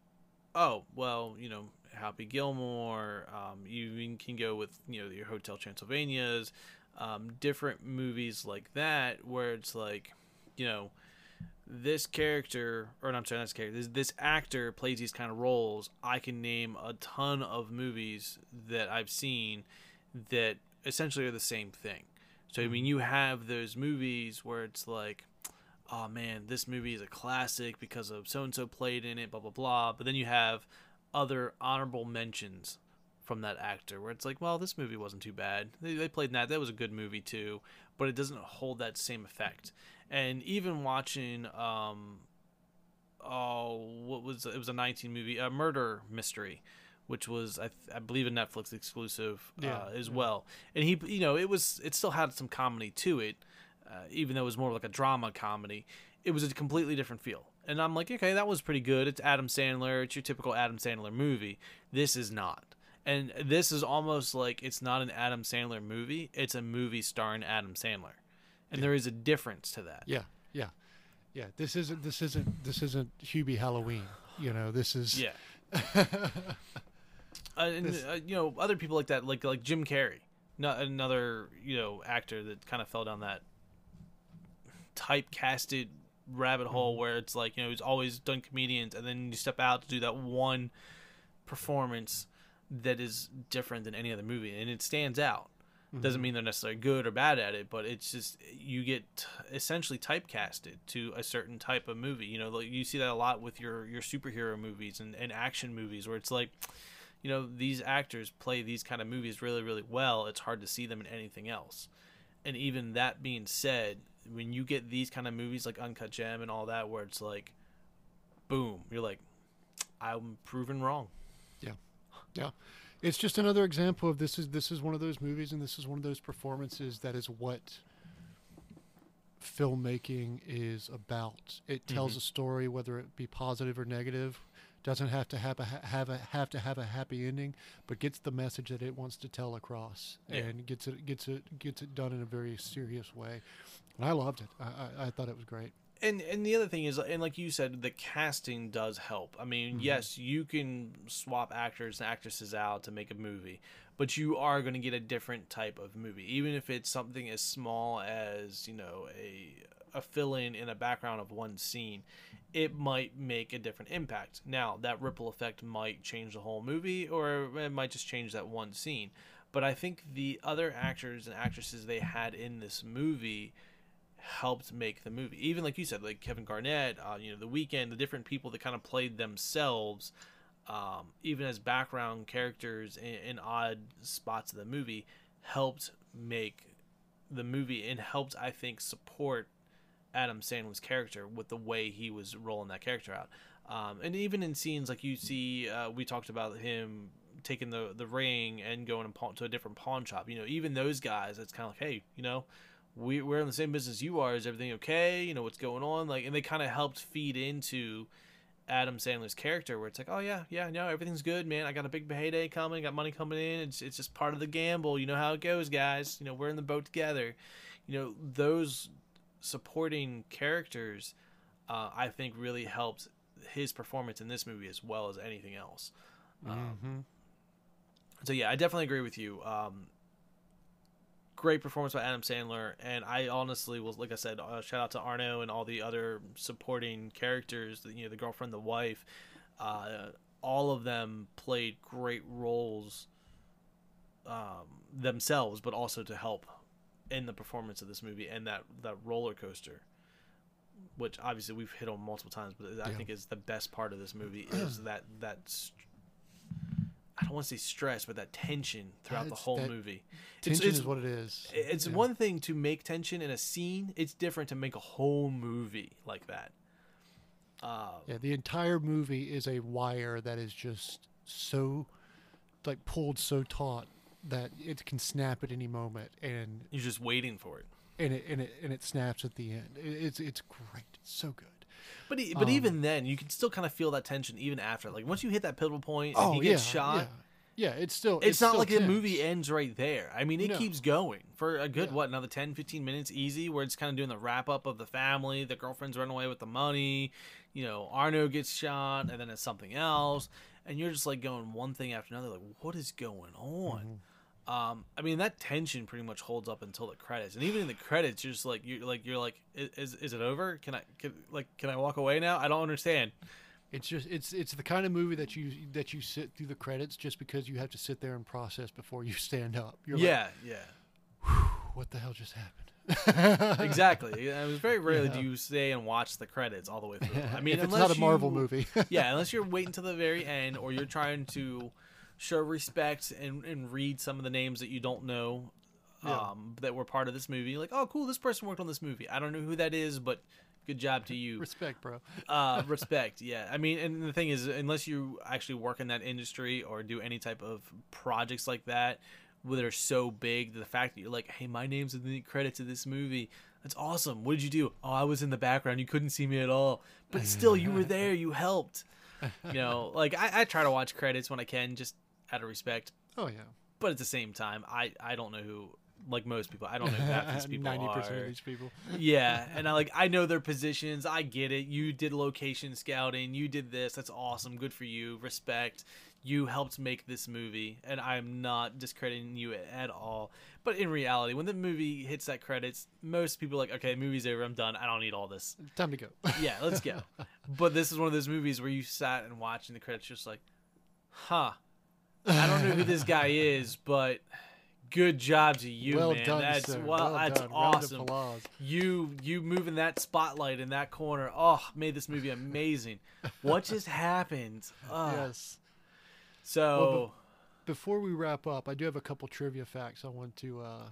Speaker 1: oh, well, you know, Happy Gilmore. Um, you can go with you know your Hotel Transylvania's, um, different movies like that, where it's like, you know, this character, or not, I'm sorry, this character, this, this actor plays these kind of roles. I can name a ton of movies that I've seen that essentially are the same thing. So I mean, mm-hmm. you have those movies where it's like, oh man, this movie is a classic because of so and so played in it, blah blah blah. But then you have other honorable mentions from that actor where it's like, well, this movie wasn't too bad. They, they played in that. That was a good movie too, but it doesn't hold that same effect. And even watching, um, oh, what was it was a 19 movie, a murder mystery which was I, th- I, believe a Netflix exclusive uh, yeah, as yeah. well. And he, you know, it was it still had some comedy to it, uh, even though it was more like a drama comedy, it was a completely different feel. And I'm like, okay, that was pretty good. It's Adam Sandler. It's your typical Adam Sandler movie. This is not. And this is almost like it's not an Adam Sandler movie. It's a movie starring Adam Sandler. And yeah. there is a difference to that.
Speaker 2: Yeah. Yeah. Yeah. This isn't this isn't this isn't Hubie Halloween. You know, this is
Speaker 1: Yeah. uh, and this... uh, you know, other people like that like like Jim Carrey. Not another, you know, actor that kind of fell down that typecasted rabbit hole mm-hmm. where it's like you know he's always done comedians and then you step out to do that one performance that is different than any other movie and it stands out mm-hmm. doesn't mean they're necessarily good or bad at it but it's just you get essentially typecasted to a certain type of movie you know like you see that a lot with your your superhero movies and, and action movies where it's like you know these actors play these kind of movies really really well it's hard to see them in anything else and even that being said when you get these kind of movies like Uncut Gem and all that, where it's like, boom, you're like, I'm proven wrong.
Speaker 2: Yeah. It's just another example of this is this is one of those movies and this is one of those performances that is what filmmaking is about. It tells mm-hmm. a story, whether it be positive or negative. Doesn't have to have a have a have to have a happy ending, but gets the message that it wants to tell across, yeah. and gets it gets it gets it done in a very serious way. And I loved it. I, I, I thought it was great.
Speaker 1: And and the other thing is, and like you said, the casting does help. I mean, mm-hmm. yes, you can swap actors and actresses out to make a movie, but you are going to get a different type of movie, even if it's something as small as you know a a fill in in a background of one scene. It might make a different impact. Now, that ripple effect might change the whole movie, or it might just change that one scene. But I think the other actors and actresses they had in this movie helped make the movie. Even like you said, like Kevin Garnett, uh, you know, The Weeknd, the different people that kind of played themselves, um, even as background characters in, in odd spots of the movie, helped make the movie and helped, I think, support Adam Sandler's character with the way he was rolling that character out. Um, and even in scenes like you see, uh, we talked about him taking the the ring and going to a different pawn shop. You know, even those guys, it's kind of like, hey, you know, we we're in the same business you are. Is everything okay? You know, what's going on? Like, and they kind of helped feed into Adam Sandler's character, where it's like, oh yeah, yeah, no, everything's good, man. I got a big payday coming, got money coming in. It's it's just part of the gamble. You know how it goes, guys. You know, we're in the boat together. You know, those supporting characters, uh, I think, really helped his performance in this movie as well as anything else. Um,
Speaker 2: Mm-hmm.
Speaker 1: so yeah, I definitely agree with you. Um, great performance by Adam Sandler, and I honestly was like I said, uh, shout out to Arno and all the other supporting characters. You know, the girlfriend, the wife, uh, all of them played great roles um, themselves, but also to help in the performance of this movie and that that roller coaster. Which obviously we've hit on multiple times, but I
Speaker 2: Yeah.
Speaker 1: think is the best part of this movie is that that st- I don't want to say stress, but that tension throughout the whole movie.
Speaker 2: Tension
Speaker 1: it's,
Speaker 2: is what it is.
Speaker 1: It's
Speaker 2: Yeah.
Speaker 1: one thing to make tension in a scene; it's different to make a whole movie like that. Uh,
Speaker 2: Yeah, the entire movie is a wire that is just so, like, pulled so taut that it can snap at any moment, and
Speaker 1: you're just waiting for it.
Speaker 2: and it and it and it snaps at the end. It, it's it's great. It's so good.
Speaker 1: But e- but
Speaker 2: Um,
Speaker 1: even then, you can still kind of feel that tension even after. Like once you hit that pivotal point and
Speaker 2: Oh
Speaker 1: he
Speaker 2: yeah,
Speaker 1: gets shot,
Speaker 2: yeah, yeah. It's still
Speaker 1: it's, not
Speaker 2: still
Speaker 1: like the movie ends right there. I mean, it
Speaker 2: No.
Speaker 1: keeps going for a good
Speaker 2: Yeah.
Speaker 1: what another 10, 15 minutes easy, where it's kind of doing the wrap up of the family. The girlfriend's run away with the money. You know, Arno gets shot, and then it's something else, and you're just like going one thing after another. Like, what is going on?
Speaker 2: Mm-hmm.
Speaker 1: Um, I mean, that tension pretty much holds up until the credits, and even in the credits, you're just like you're like you're like, is is it over? Can I can, like can I walk away now? I don't understand.
Speaker 2: It's just it's it's the kind of movie that you that you sit through the credits just because you have to sit there and process before you stand up. You're
Speaker 1: yeah, yeah.
Speaker 2: what the hell just happened?
Speaker 1: exactly. It was very rarely
Speaker 2: Yeah.
Speaker 1: do you stay and watch the credits all the way through. I mean,
Speaker 2: if it's not a Marvel
Speaker 1: you-
Speaker 2: movie.
Speaker 1: yeah, unless you're waiting to the very end, or you're trying to show respect and, and read some of the names that you don't know,
Speaker 2: Yeah.
Speaker 1: um, that were part of this movie. Like, oh, cool, this person worked on this movie. I don't know who that is, but good job to you.
Speaker 2: Respect, bro.
Speaker 1: uh, respect, yeah. I mean, and the thing is, unless you actually work in that industry or do any type of projects like that, where they're so big, the fact that you're like, hey, my name's in the credits of this movie. That's awesome. What did you do? Oh, I was in the background. You couldn't see me at all, but still, you were there. You helped. You know, like I, I try to watch credits when I can, just out of respect.
Speaker 2: Oh yeah.
Speaker 1: But at the same time, I, I don't know who. Like most people, I don't know who half these people
Speaker 2: Ninety percent
Speaker 1: are
Speaker 2: of these people.
Speaker 1: yeah and i like i know their positions i get it you did location scouting you did this that's awesome good for you respect you helped make this movie and i'm not discrediting you at all but in reality when the movie hits that credits most people are like okay movie's over i'm done i don't need all this
Speaker 2: Time to go.
Speaker 1: yeah let's go but this is one of those movies where you sat and watching the credits just like huh i don't know who this guy is but good job to you
Speaker 2: well
Speaker 1: man
Speaker 2: done,
Speaker 1: that's
Speaker 2: sir.
Speaker 1: well, that's
Speaker 2: done.
Speaker 1: Awesome you you moving that spotlight in that corner oh made this movie amazing what just happened Ugh.
Speaker 2: Yes.
Speaker 1: so
Speaker 2: Before we wrap up, I do have a couple trivia facts I want to. Uh,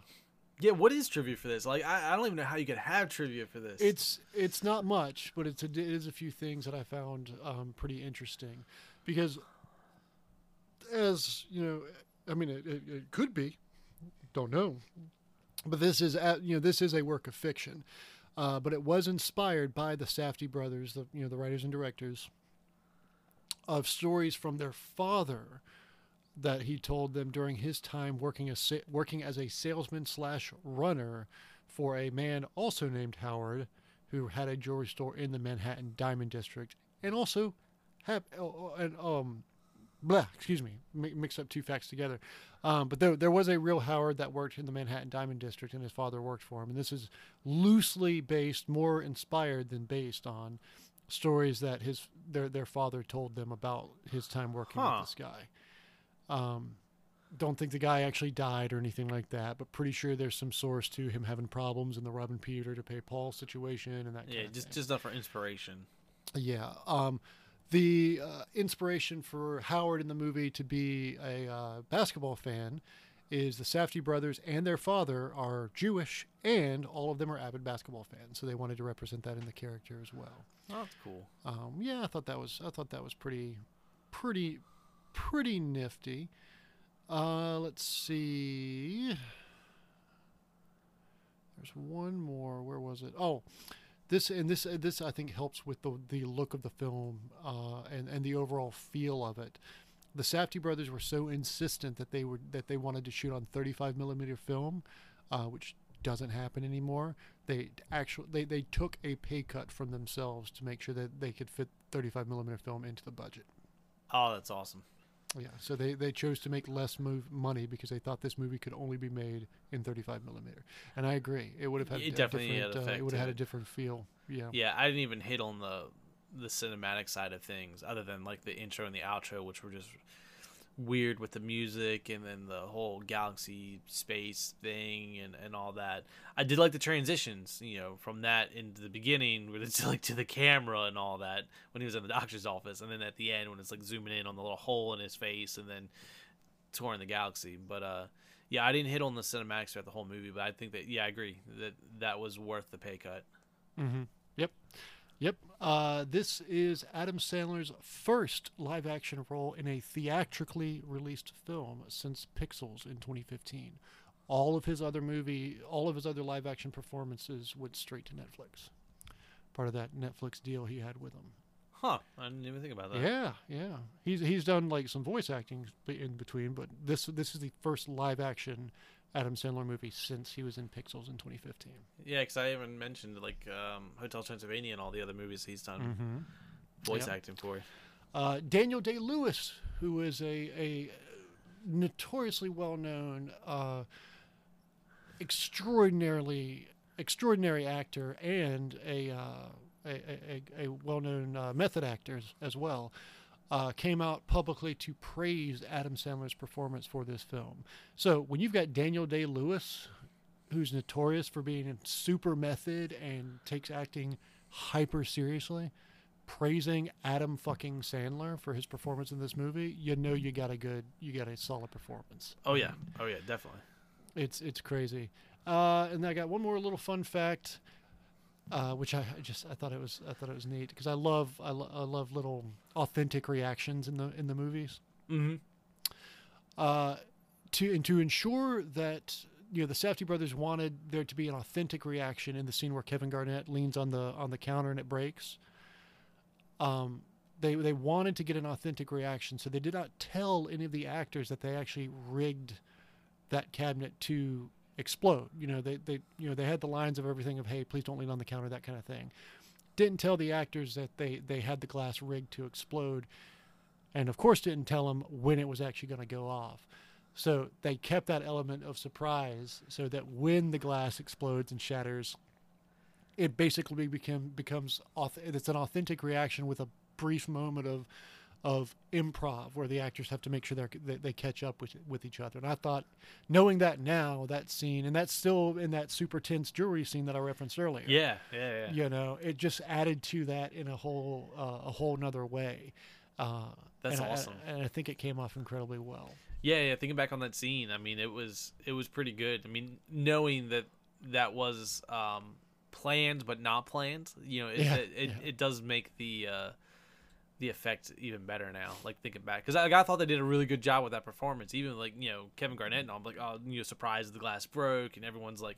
Speaker 1: yeah what is trivia for this like I, I don't even know how you could have trivia for this
Speaker 2: it's it's not much, but it's a, it is a few things that I found um, pretty interesting, because as you know, I mean, it, it, it could be, don't know, but this is a- you know this is a work of fiction, uh, but it was inspired by the Safdie brothers, the you know the writers and directors, of stories from their father that he told them during his time working as sa- working as a salesman slash runner for a man also named Howard, who had a jewelry store in the Manhattan Diamond District, and also have uh, and um, blah, excuse me, mi- mix up two facts together. Um, but there, there was a real Howard that worked in the Manhattan Diamond District, and his father worked for him. And this is loosely based, more inspired than based on stories that his their their father told them about his time working
Speaker 1: Huh.
Speaker 2: with this guy. Um, don't think the guy actually died or anything like that, but pretty sure there's some source to him having problems in the Robin Peter to pay Paul situation and that.
Speaker 1: Yeah,
Speaker 2: kind of
Speaker 1: just
Speaker 2: thing.
Speaker 1: just enough for inspiration.
Speaker 2: Yeah. Um, the uh, inspiration for Howard in the movie to be a uh, basketball fan is the Safdie brothers and their father are Jewish, and all of them are avid basketball fans. So they wanted to represent that in the character as well.
Speaker 1: Oh, that's cool.
Speaker 2: Um, yeah, I thought that was I thought that was pretty, pretty, pretty nifty. Uh, let's see. There's one more. Where was it? Oh, this and this this I think helps with the the look of the film uh, and and the overall feel of it. The Safdie brothers were so insistent that they were that they wanted to shoot on 35 millimeter film, uh, which doesn't happen anymore. They actually they, they took a pay cut from themselves to make sure that they could fit 35 millimeter film into the budget.
Speaker 1: Oh, that's awesome.
Speaker 2: Yeah, so they, they chose to make less move money because they thought this movie could only be made in 35 millimeter. And I agree, it would have had
Speaker 1: It
Speaker 2: a
Speaker 1: definitely had
Speaker 2: different, uh, it would have had a different feel. Yeah.
Speaker 1: Yeah, I didn't even hit on the the cinematic side of things, other than like the intro and the outro, which were just weird with the music and then the whole galaxy space thing and, and all that. I did like the transitions, you know, from that into the beginning when it's like to the camera and all that when he was in the doctor's office, and then at the end when it's like zooming in on the little hole in his face and then touring the galaxy. But uh, yeah, I didn't hit on the cinematics throughout the whole movie, but I think that yeah, I agree that that was worth the pay cut.
Speaker 2: Mm-hmm. Yep. Yep. Uh, this is Adam Sandler's first live action role in a theatrically released film since Pixels in 2015. All of his other movie, all of his other live action performances went straight to Netflix. Part of that Netflix deal he had with them.
Speaker 1: Huh? I didn't even think about that.
Speaker 2: Yeah, yeah. He's he's done like some voice acting in between, but this this is the first live action Adam Sandler movie since he was in Pixels in 2015.
Speaker 1: Yeah, because I even mentioned like um, Hotel Transylvania and all the other movies he's done
Speaker 2: Mm-hmm.
Speaker 1: voice
Speaker 2: Yep.
Speaker 1: acting for.
Speaker 2: Uh, Daniel Day Lewis, who is a, a notoriously well known, uh, extraordinarily extraordinary actor and a, uh, a, a, a, well known uh, method actor as, as well. Uh, came out publicly to praise Adam Sandler's performance for this film. So when you've got Daniel Day Lewis, who's notorious for being super method and takes acting hyper seriously, praising Adam fucking Sandler for his performance in this movie, you know you got a good, you got a solid performance.
Speaker 1: Oh yeah, oh yeah, definitely.
Speaker 2: It's it's crazy. Uh, and I got one more little fun fact, uh, which I, I just I thought it was I thought it was neat because I love I, lo- I love little authentic reactions in the in the movies.
Speaker 1: Mm-hmm.
Speaker 2: Uh, to and to ensure that you know the Safdie brothers wanted there to be an authentic reaction in the scene where Kevin Garnett leans on the on the counter and it breaks. Um, they they wanted to get an authentic reaction, so they did not tell any of the actors that they actually rigged that cabinet to explode. You know, they they you know they had the lines of everything of hey, please don't lean on the counter, that kind of thing. Didn't tell the actors that they they had the glass rigged to explode, and of course didn't tell them when it was actually going to go off. So they kept that element of surprise so that when the glass explodes and shatters, it basically become becomes it's an authentic reaction with a brief moment of of improv where the actors have to make sure they're, they they catch up with with each other. And I thought, knowing that now, that scene, and that's still in that super tense jewelry scene that I referenced earlier.
Speaker 1: Yeah, yeah, yeah.
Speaker 2: You know, it just added to that in a whole uh, a whole nother way. Uh,
Speaker 1: That's
Speaker 2: and I-
Speaker 1: awesome.
Speaker 2: and I think it came off incredibly well.
Speaker 1: Yeah, yeah. Thinking back on that scene, I mean, it was it was pretty good. I mean, knowing that that was um, planned but not planned, you know, it
Speaker 2: Yeah,
Speaker 1: it, it,
Speaker 2: yeah.
Speaker 1: it does make the uh, the effect even better now. Like thinking back, because I, I thought they did a really good job with that performance. Even like you know Kevin Garnett and all, I'm like, oh, you know, surprised the glass broke, and everyone's like,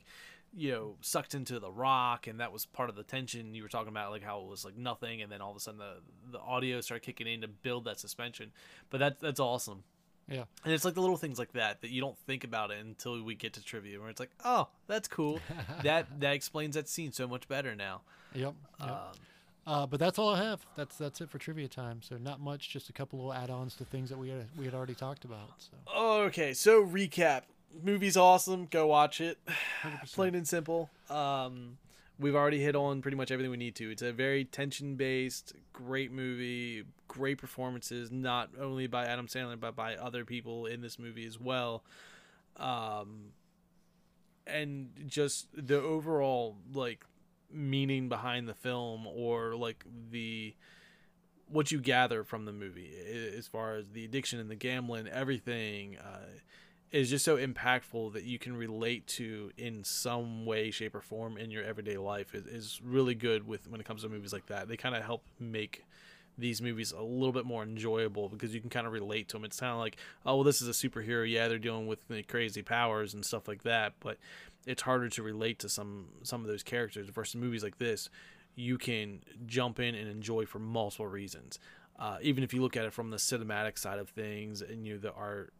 Speaker 1: you know, sucked into the rock, and that was part of the tension you were talking about, like how it was like nothing, and then all of a sudden the the audio started kicking in to build that suspension. But that that's awesome.
Speaker 2: Yeah.
Speaker 1: And it's like the little things like that that you don't think about it until we get to trivia, where it's like, oh, that's cool. that that explains that scene so much better now.
Speaker 2: Yep. yep.
Speaker 1: Um,
Speaker 2: Uh, but that's all I have. That's that's it for trivia time. So not much, just a couple little add-ons to things that we had we had already talked about. So
Speaker 1: okay, so recap. Movie's awesome. Go watch it.
Speaker 2: 100%.
Speaker 1: Plain and simple. Um, we've already hit on pretty much everything we need to. It's a very tension-based, great movie. Great performances, not only by Adam Sandler but by other people in this movie as well. Um, and just the overall like meaning behind the film or like the what you gather from the movie as far as the addiction and the gambling everything uh, is just so impactful that you can relate to in some way shape or form in your everyday life is, is really good with when it comes to movies like that. They kind of help make these movies a little bit more enjoyable because you can kind of relate to them it's kind of like oh well this is a superhero. Yeah they're dealing with the crazy powers and stuff like that. But it's harder to relate to some some of those characters versus movies like this you can jump in and enjoy for multiple reasons uh, even if you look at it from the cinematic side of things and you know, the art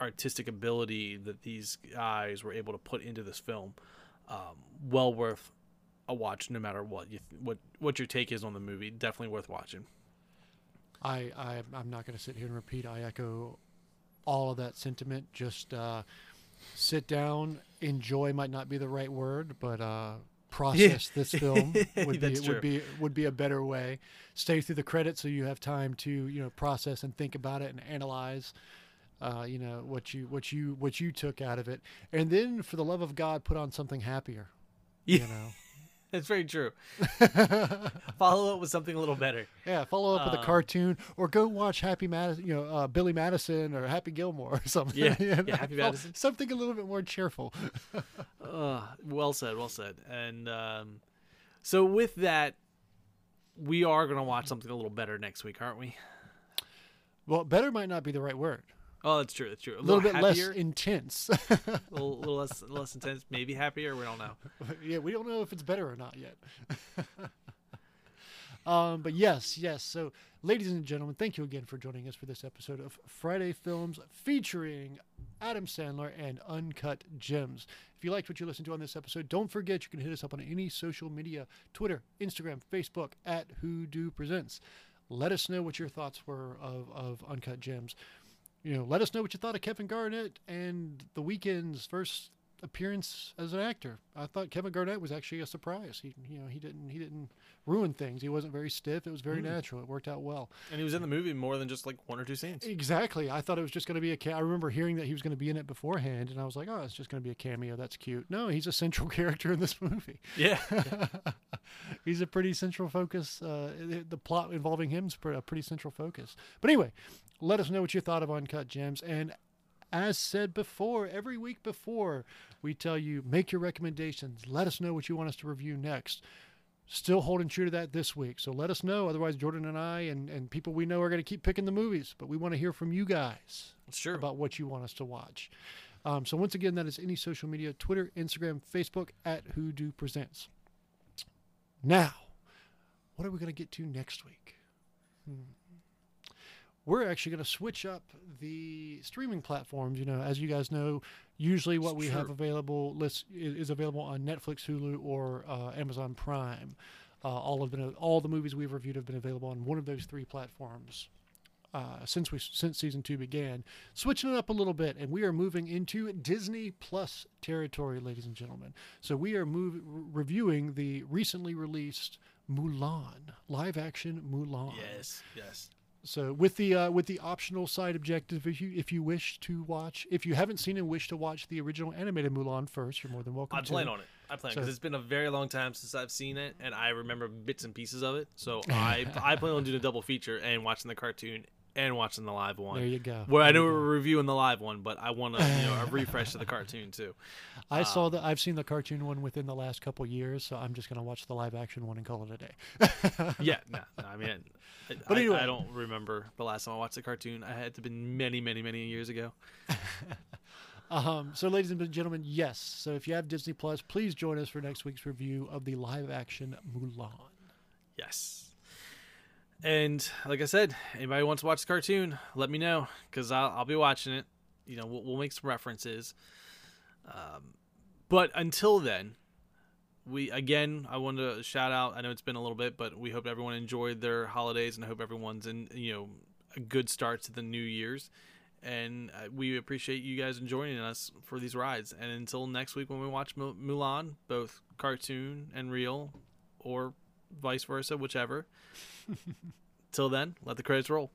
Speaker 1: artistic ability that these guys were able to put into this film um, well worth a watch no matter what you th- what what your take is on the movie definitely worth watching
Speaker 2: I, I I'm not going to sit here and repeat. I echo all of that sentiment. Just uh, sit down, enjoy might not be the right word, but uh, process this film would be
Speaker 1: true.
Speaker 2: would be would be a better way. Stay through the credits so you have time to you know process and think about it and analyze. Uh, you know what you what you what you took out of it, and then for the love of God, put on something happier. You know,
Speaker 1: it's very true follow up with something a little better
Speaker 2: Yeah, follow up with a
Speaker 1: Um,
Speaker 2: cartoon or go watch Happy Madison, you know, uh, Billy Madison or Happy Gilmore or something.
Speaker 1: Yeah,
Speaker 2: you
Speaker 1: yeah. Happy Madison.
Speaker 2: Something a little bit more cheerful.
Speaker 1: Uh, well said, well said. And um, so with that, we are going to watch something a little better next week, aren't we?
Speaker 2: Well, better might not be the right word.
Speaker 1: Oh, that's true. That's true. A
Speaker 2: A little, bit
Speaker 1: happier,
Speaker 2: less intense.
Speaker 1: a little, little less, less intense, maybe happier. We don't know.
Speaker 2: yeah, we don't know if it's better or not yet. um, but yes, yes. So, ladies and gentlemen, thank you again for joining us for this episode of Friday Films featuring Adam Sandler and Uncut Gems. If you liked what you listened to on this episode, don't forget you can hit us up on any social media Twitter, Instagram, Facebook at Hoodoo Presents. Let us know what your thoughts were of, of Uncut Gems. You know, let us know what you thought of Kevin Garnett and The Weeknd's first appearance as an actor. I thought Kevin Garnett was actually a surprise. He, you know, he didn't he didn't ruin things. He wasn't very stiff. It was very natural. It worked out well.
Speaker 1: And he was in the movie more than just like one or two scenes.
Speaker 2: Exactly. I thought it was just going to be a. Ca- I remember hearing that he was going to be in it beforehand, and I was like, oh, it's just going to be a cameo. That's cute. No, he's a central character in this movie.
Speaker 1: Yeah.
Speaker 2: he's a pretty central focus. Uh, the- the plot involving him is a pretty central focus. But anyway, let us know what you thought of Uncut Gems. And as said before, every week before, we tell you make your recommendations. Let us know what you want us to review next. Still holding true to that this week. So let us know. Otherwise, Jordan and I and, and people we know are going to keep picking the movies. But we want to hear from you guys
Speaker 1: Sure.
Speaker 2: about what you want us to watch. Um, so once again, that is any social media: Twitter, Instagram, Facebook at Hoodoo Presents. Now, what are we going to get to next week? Hmm. We're actually going to switch up the streaming platforms. You know, as you guys know, usually what we have available is available on Netflix, Hulu, or uh, Amazon Prime. Uh, all of been all the movies we've reviewed have been available on one of those three platforms uh, since we since season two began, switching it up a little bit, and we are moving into Disney Plus territory, ladies and gentlemen. So we are move, reviewing the recently released Mulan live action Mulan.
Speaker 1: yes. Yes.
Speaker 2: So with the uh, with the optional side objective, if you if you wish to watch, if you haven't seen and wish to watch the original animated Mulan first, you're more than welcome
Speaker 1: I
Speaker 2: to.
Speaker 1: plan on it. I plan
Speaker 2: So-
Speaker 1: because it's been a very long time since I've seen it, and I remember bits and pieces of it. So I I plan on doing a double feature and watching the cartoon and watching the live one.
Speaker 2: There you go.
Speaker 1: Where I know we're reviewing the live one, but I want to you know a refresh to the cartoon too.
Speaker 2: I
Speaker 1: uh,
Speaker 2: saw the I've seen the cartoon one within the last couple years, so I'm just gonna watch the live action one and call it a day.
Speaker 1: Yeah, no, no, I mean,
Speaker 2: But
Speaker 1: I-
Speaker 2: anyway.
Speaker 1: I don't remember the last time I watched the cartoon. I had to been many, many, many years ago.
Speaker 2: Um, so, ladies and gentlemen, yes. So, if you have Disney Plus, please join us for next week's review of the live action Mulan.
Speaker 1: Yes. And like I said, anybody wants to watch the cartoon, let me know because I'll, I'll be watching it. You know, we'll, we'll make some references. Um, but until then, we again, I want to shout out. I know it's been a little bit, but we hope everyone enjoyed their holidays, and I hope everyone's in you know a good start to the New Year's. And uh, we appreciate you guys joining us for these rides. And until next week when we watch Mulan, both cartoon and real, or vice versa, whichever. Till then, let the credits roll.